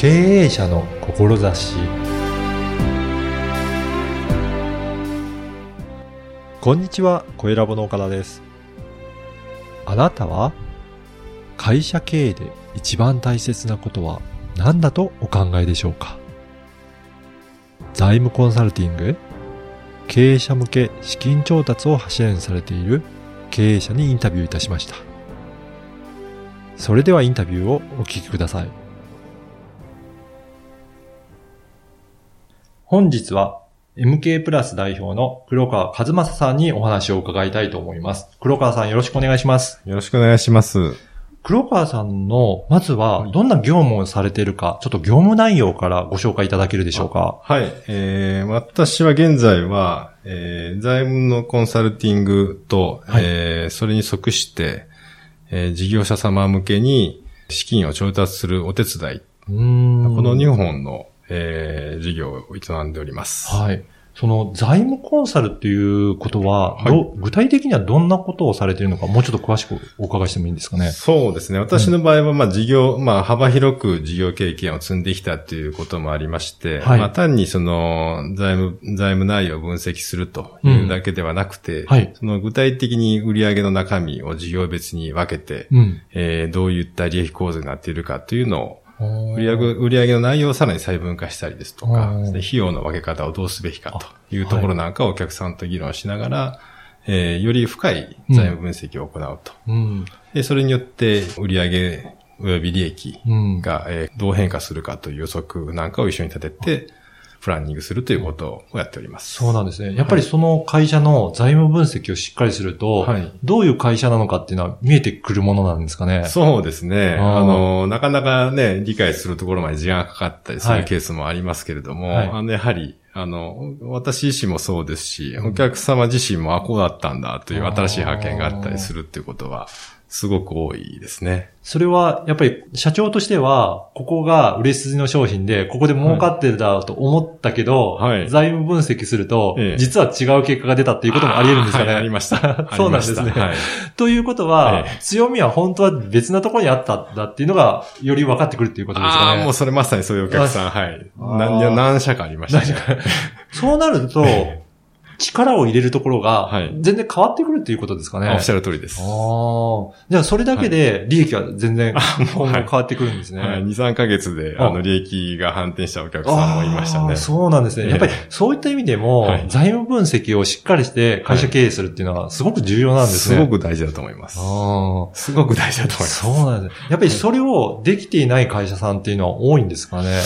経営者の志こんにちは、小ラボの岡田です。あなたは会社経営で一番大切なことは何だとお考えでしょうか？財務コンサルティング経営者向け資金調達を支援されている経営者にインタビューいたしました。それではインタビューをお聞きください。本日は MK プラス代表の黒川和正さんにお話を伺いたいと思います。黒川さんよろしくお願いします。よろしくお願いします。黒川さんの、まずはどんな業務をされているか、ちょっと業務内容からご紹介いただけるでしょうか？はい。えー、私は現在は、えー、財務のコンサルティングと、はいえー、それに即して、えー、事業者様向けに資金を調達するお手伝い。うーんこの2本の、えー、事業を営んでおります。はい。その財務コンサルっていうことは、はいど具体的にはどんなことをされているのか、もうちょっと詳しくお伺いしてもいいんですかね？そうですね。私の場合は、まあ、事業、まあ、幅広く事業経験を積んできたっていうこともありまして、はいまあ、単にその、財務、財務内容を分析するというだけではなくて、はい。その具体的に売上の中身を事業別に分けて、うん。えーどういった利益構図になっているかというのを、売上、売売上の内容をさらに細分化したりですとか、費用の分け方をどうすべきかというところなんかをお客さんと議論しながら、えーより深い財務分析を行うと。うん。で、それによって売上及び利益うん。が、えーどう変化するかという予測なんかを一緒に立てて、プランニングするということをやっております。そうなんですね。やっぱりその会社の財務分析をしっかりすると、はいどういう会社なのかっていうのは見えてくるものなんですかね？そうですね。あの、なかなかね、理解するところまで時間がかかったりすはいるケースもありますけれども、はいあの、やはり、あの、私自身もそうですし、お客様自身も、あ、こうだったんだという新しい発見があったりするっていうことは、すごく多いですね。それは、やっぱり社長としては、ここが売れ筋の商品で、ここで儲かってるだろうと思ったけど、はい財務分析すると、ええ実は違う結果が出たっていうこともあり得るんですかね。はい ありました。そうなんですねはい。ということは、ええ強みは本当は別なところにあったんだっていうのが、より分かってくるっていうことですかね。ああ、もうそれまさにそういうお客さん、はい。何何社かありましたね。そうなると、力を入れるところがはい、全然変わってくるっていうことですかね。あおっしゃる通りです。ああ。じゃあ、それだけで利益は全然今後はい変わってくるんですね。はい、2、3ヶ月で、ああの、利益が反転したお客さんもいましたね。そうなんですね。ええやっぱりそういった意味でも、はい財務分析をしっかりして会社経営するっていうのはすごく重要なんですすね。ごく大事だと思います。あすごく大事だとあ。思います。そうなんです。やっぱりそれをできていない会社さんっていうのは多いんですかね？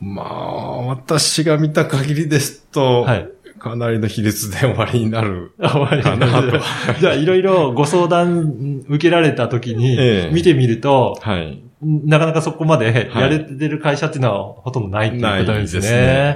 まあ、私が見た限りですと、はい。かなりの比率で終わりになる。あ終わりかなとじゃあ、いろいろご相談受けられた時にええ、見てみると、はい。なかなかそこまではいやれてる会社っていうのはほとんどないっていうことですね。ないですね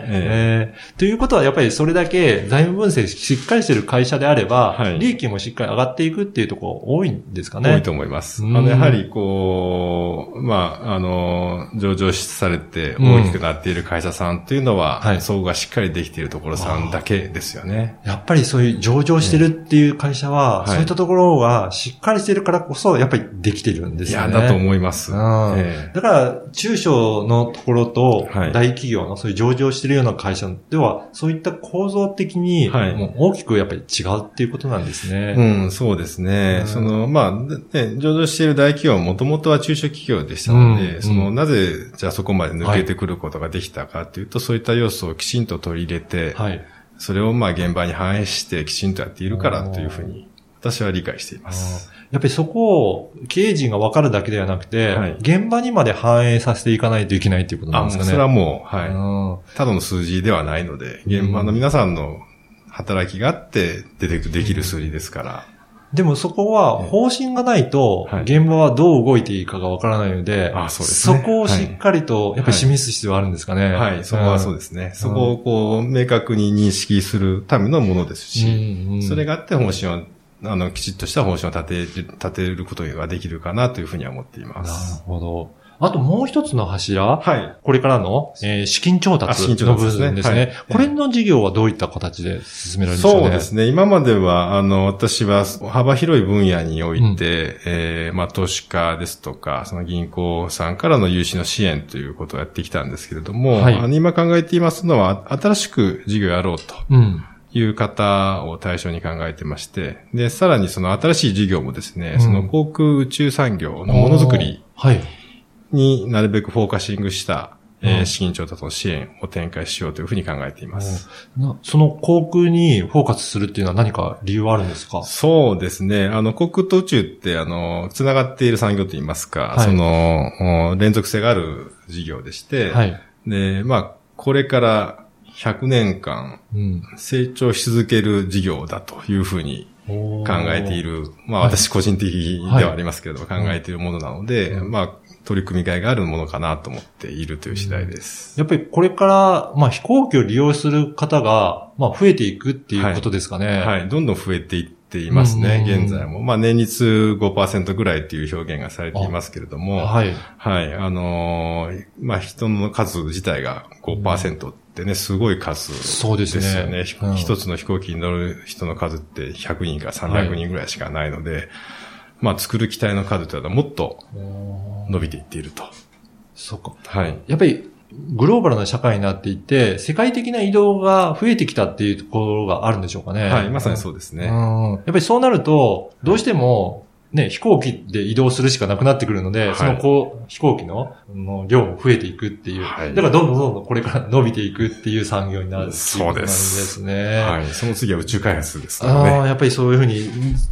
ええということはやっぱりそれだけ財務分析しっかりしてる会社であれば、はい利益もしっかり上がっていくっていうところ多いんですかね。多いと思います。あうんの、やはり、こう、まあ、あの、上場されて大きくなっている会社さんっていうのは、はい総合がしっかりできているところさんだけですよね。やっぱりそういう上場してるっていう会社は、はいそういったところがしっかりしてるからこそ、やっぱりできてるんですよね。いや、だと思います。うんええ。だから、中小のところとはい。大企業のそういう上場してるような会社では、そういった構造的に、はい。もう大きくやっぱり違うっていうことなんですね。うん、そうですね。うん。その、まあ、ね、上場している大企業はもともとは中小企業でしたので、うん。その、うん。なぜ、じゃあそこまで抜けてくることができたかというと、そういった要素をきちんと取り入れて、はい。それをまあ現場に反映してきちんとやっているからというふうに、私は理解しています。やっぱりそこを経営陣が分かるだけではなくて、はい現場にまで反映させていかないといけないっていうことなあ、んですかね。それはもう、はい。うんただの数字ではないので、現場の皆さんの働きがあって出てくできる数字ですから。でもそこは方針がないとはい、現場はどう動いていいかが分からないので、あそこをしっかりと、やっぱり示す必要はあるんですかね。はい、そこはそうですね。そこをこう、明確に認識するためのものですし、うんうんそれがあって方針を、あの、きちっとした方針を立てる、立てることができるかなというふうには思っていまなるす。ほど。あともう一つの柱、はい。これからの、えー資金調あ達の部達ですね分ですね。はいこれの事業はどういった形で進められるんですかね？そうですね。今までは、あの、私は幅広い分野において、えーまあ、投資家ですとか、その銀行さんからの融資の支援ということをやってきたんですけれども、はいあの今考えていますのは、新しく事業をやろうとうん。いう方を対象に考えてまして、で、さらにその新しい事業もですね、うんその航空宇宙産業のものづくりはい。になるべくフォーカシングした、えーうん資金調達の支援を展開しようというふうに考えています。なその航空にフォーカスするっていうのは何か理由はあるんですか？そうですね。あの、航空と宇宙って、あの、つながっている産業といいますか、はいその、お連続性がある事業でして、はい。で、まあ、これから100年間うん。成長し続ける事業だというふうに考考えてい。る、まあはい私個人的ではありますけれども、はい考えているものなので、うんまあ、取り組みがいがあるものかなと思っているという次第です。やっぱりこれから、まあ飛行機を利用する方が、まあ増えていくっていうことですかね。はい、どんどん増えていっていますね、うん現在も。まあ、年率5%ぐらいっていう表現がされていますけれども、はい。はい。あのーまあ、人の数自体が5%ってね、すごい数そうですねよね。ひうん一つの飛行機に乗る人の数って100人から300人ぐらいしかないので、まあ、作る機体の数というのはもっと伸びていっていると。そうか。はい。やっぱり、グローバルな社会になっていて、世界的な移動が増えてきたっていうところがあるんでしょうかね。はい。まさにそうですね。うん。やっぱりそうなると、どうしても、ね、飛行機で移動するしかなくなってくるので、はいそのこう、飛行機のの量も増えていくっていう。はいだからどんどんどんどんこれから伸びていくっていう産業になるそうことなんでですすね。はい。その次は宇宙開発ですからあね。あ、やっぱりそういうふうに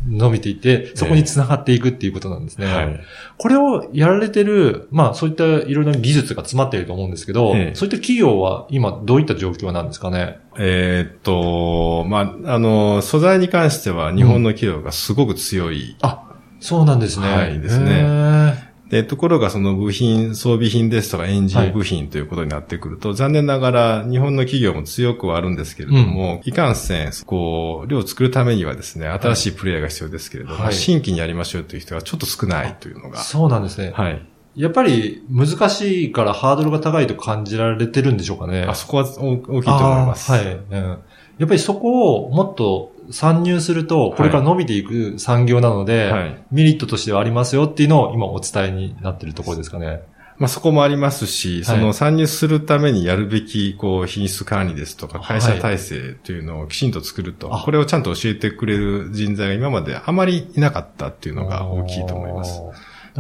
伸びていって、そこに繋がっていくっていうことなんですね。はい。これをやられてる、まあそういったいろいろな技術が詰まっていると思うんですけど、ええそういった企業は今どういった状況なんですかね？えーっと、まあ、あの、素材に関しては日本の企業がすごく強い。あ、そうなんですね。はいですねで、ところがその部品、装備品ですとかエンジン部品ということになってくると、残念ながら日本の企業も強くはあるんですけれども、いかんせん、こう、量を作るためにはですね、新しいプレイヤーが必要ですけれども、はい新規にやりましょうという人がちょっと少ないというのが、そうなんですね。はい。やっぱり難しいからハードルが高いと感じられてるんでしょうかね。あそこは大大きいと思います。はい、うん。やっぱりそこをもっと参入すると、これから伸びていく産業なので、はい。メリットとしてはありますよっていうのを今お伝えになっているところですかね。まあそこもありますし、その参入するためにやるべき、こう、品質管理ですとか、会社体制というのをきちんと作ると、あこれをちゃんと教えてくれる人材が今まであまりいなかったっていうのが大きいと思います。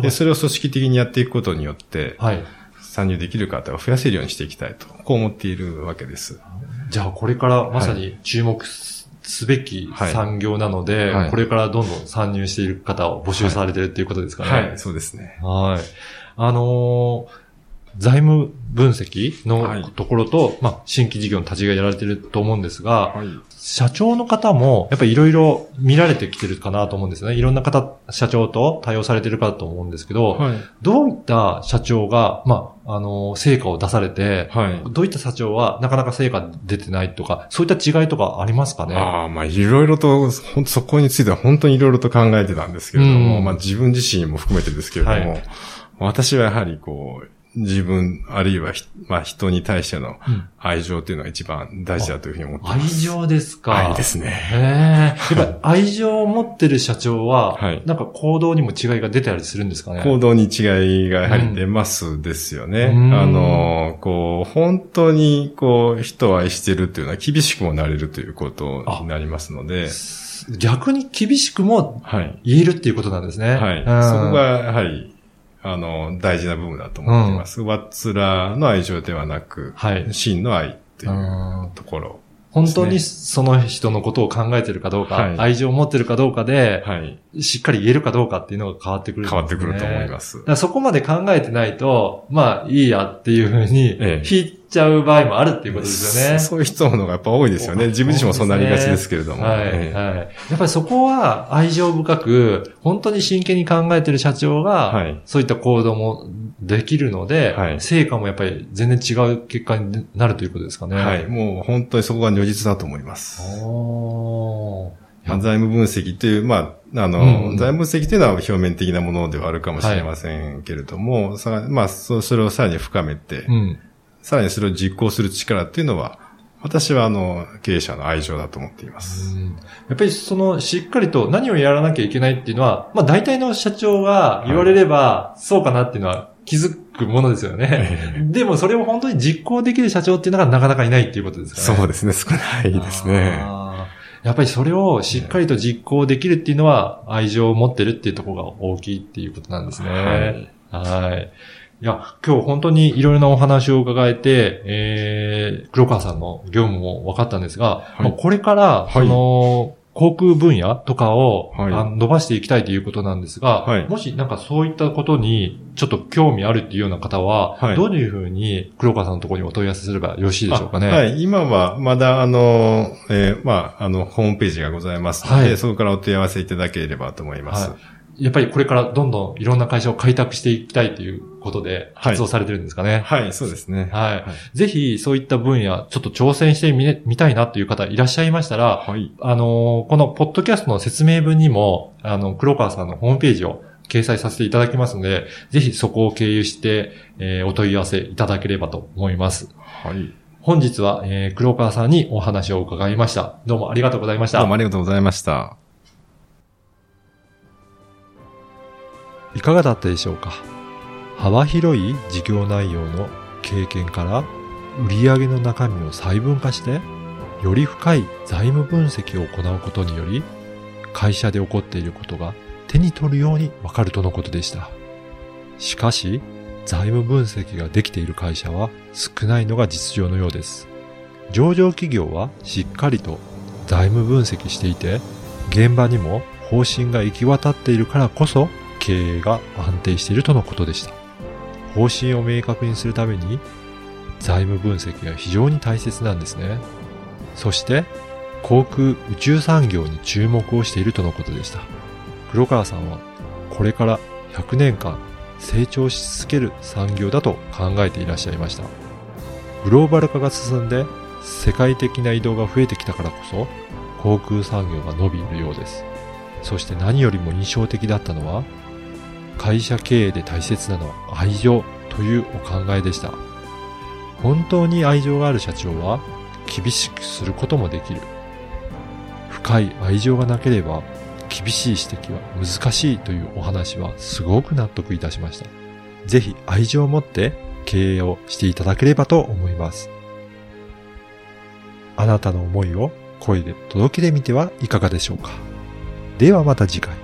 で、それを組織的にやっていくことによって、はい。参入できる方を増やせるようにしていきたいと、こう思っているわけです。じゃあこれからまさに注目すすべきはい産業なので、はいこれからどんどん参入している方を募集されてるっていうことですかね。はい、そうですね。はい。あのー財務分析はいのところと、まあ、新規事業の立ちがやられてると思うんですが、はい。社長の方も、やっぱりいろいろ見られてきてるかなと思うんですよね。いろんな方、社長と対応されてるかと思うんですけど、はい。どういった社長が、まあ、あのー成果を出されて、はい。どういった社長はなかなか成果出てないとか、そういった違いとかありますかね？ああ、まあ、いろいろと、そこについては本当にいろいろと考えてたんですけれども、うんまあ自分自身も含めてですけれども、はい私はやはりこう、自分、あるいはひ、まあ人に対してのうん愛情というのが一番大事だというふうに思っていま愛す。情ですか？愛ですね。やっぱり愛情を持ってる社長は、はいなんか行動にも違いが出たりするんですかね？行動に違いがやはり出ますですよね。うんあの、こう、本当にこう、人を愛してるっていうのは厳しくもなれるということになりますので、逆に厳しくもはい。言えるっていうことなんですね。はい。うんそこが、やはり、あの、大事な部分だと思っています。上っ面の愛情ではなく、はい。真の愛っていううんところ。本当にその人のことを考えてるかどうか、はい愛情を持ってるかどうかで、はい。しっかり言えるかどうかっていうのが変わってくるね、変わってくると思いますそこまで考えてないと、まあいいやっていうふうにええ引いちゃう場合もあるっていうことですよね。そ そういう人の方がやっぱ多いですよね。自分自身もそうなりがちですけれども。はい、ええはい。やっぱりそこは愛情深く、本当に真剣に考えてる社長が、はいそういった行動もできるので、はい成果もやっぱり全然違う結果になるということですかね。はい。もう本当にそこが如実だと思います。財務分析という、まあ、あの、うん、財務分析というのは表面的なものではあるかもしれませんけれども、はい、まあ、それをさらに深めて、うん、さらにそれを実行する力っていうのは、私はあの、経営者の愛情だと思っています。やっぱりその、しっかりと何をやらなきゃいけないっていうのは、まあ大体の社長が言われれば、そうかなっていうのは気づくものですよね。でもそれを本当に実行できる社長っていうのがなかなかいないっていうことですかね。そうですね、少ないですね。やっぱりそれをしっかりと実行できるっていうのは愛情を持ってるっていうところが大きいっていうことなんですね。はい。はいいや、今日本当にいろいろなお話を伺えて、えー、黒川さんの業務も分かったんですが、はい、これから、その、航空分野とかを、はい、伸ばしていきたいということなんですが、はい、もしなんかそういったことにちょっと興味あるっていうような方は、はい、どういうふうに黒川さんのところにお問い合わせすればよろしいでしょうかね？はい、今はまだあの、えー、まあ、あの、ホームページがございますので、そこからお問い合わせいただければと思います。やっぱりこれからどんどんいろんな会社を開拓していきたいということで活動されてるんですかね。はい、はい、そうですね。はい。はい、ぜひそういった分野、ちょっと挑戦してみ、みたいなという方いらっしゃいましたら、はい、あの、このポッドキャストの説明文にも、あの、黒川さんのホームページを掲載させていただきますので、ぜひそこを経由して、えー、お問い合わせいただければと思います。はい。本日は、えー、黒川さんにお話を伺いました。どうもありがとうございました。どうもありがとうございました。いかがだったでしょうか？幅広い事業内容の経験から売上の中身を細分化してより深い財務分析を行うことにより会社で起こっていることが手に取るようにわかるとのことでした。しかし、財務分析ができている会社は少ないのが実情のようです。上場企業はしっかりと財務分析していて、現場にも方針が行き渡っているからこそ経営が安定しているとのことでした。方針を明確にするために財務分析が非常に大切なんですね。そして航空宇宙産業に注目をしているとのことでした。黒川さんはこれから100年間成長し続ける産業だと考えていらっしゃいました。グローバル化が進んで世界的な移動が増えてきたからこそ航空産業が伸びるようです。そして何よりも印象的だったのは会社経営で大切なのは愛情というお考えでした。本当に愛情がある社長は厳しくすることもできる。深い愛情がなければ厳しい指摘は難しいというお話はすごく納得いたしました。ぜひ愛情を持って経営をしていただければと思います。あなたの思いを声で届けてみてはいかがでしょうか。ではまた次回。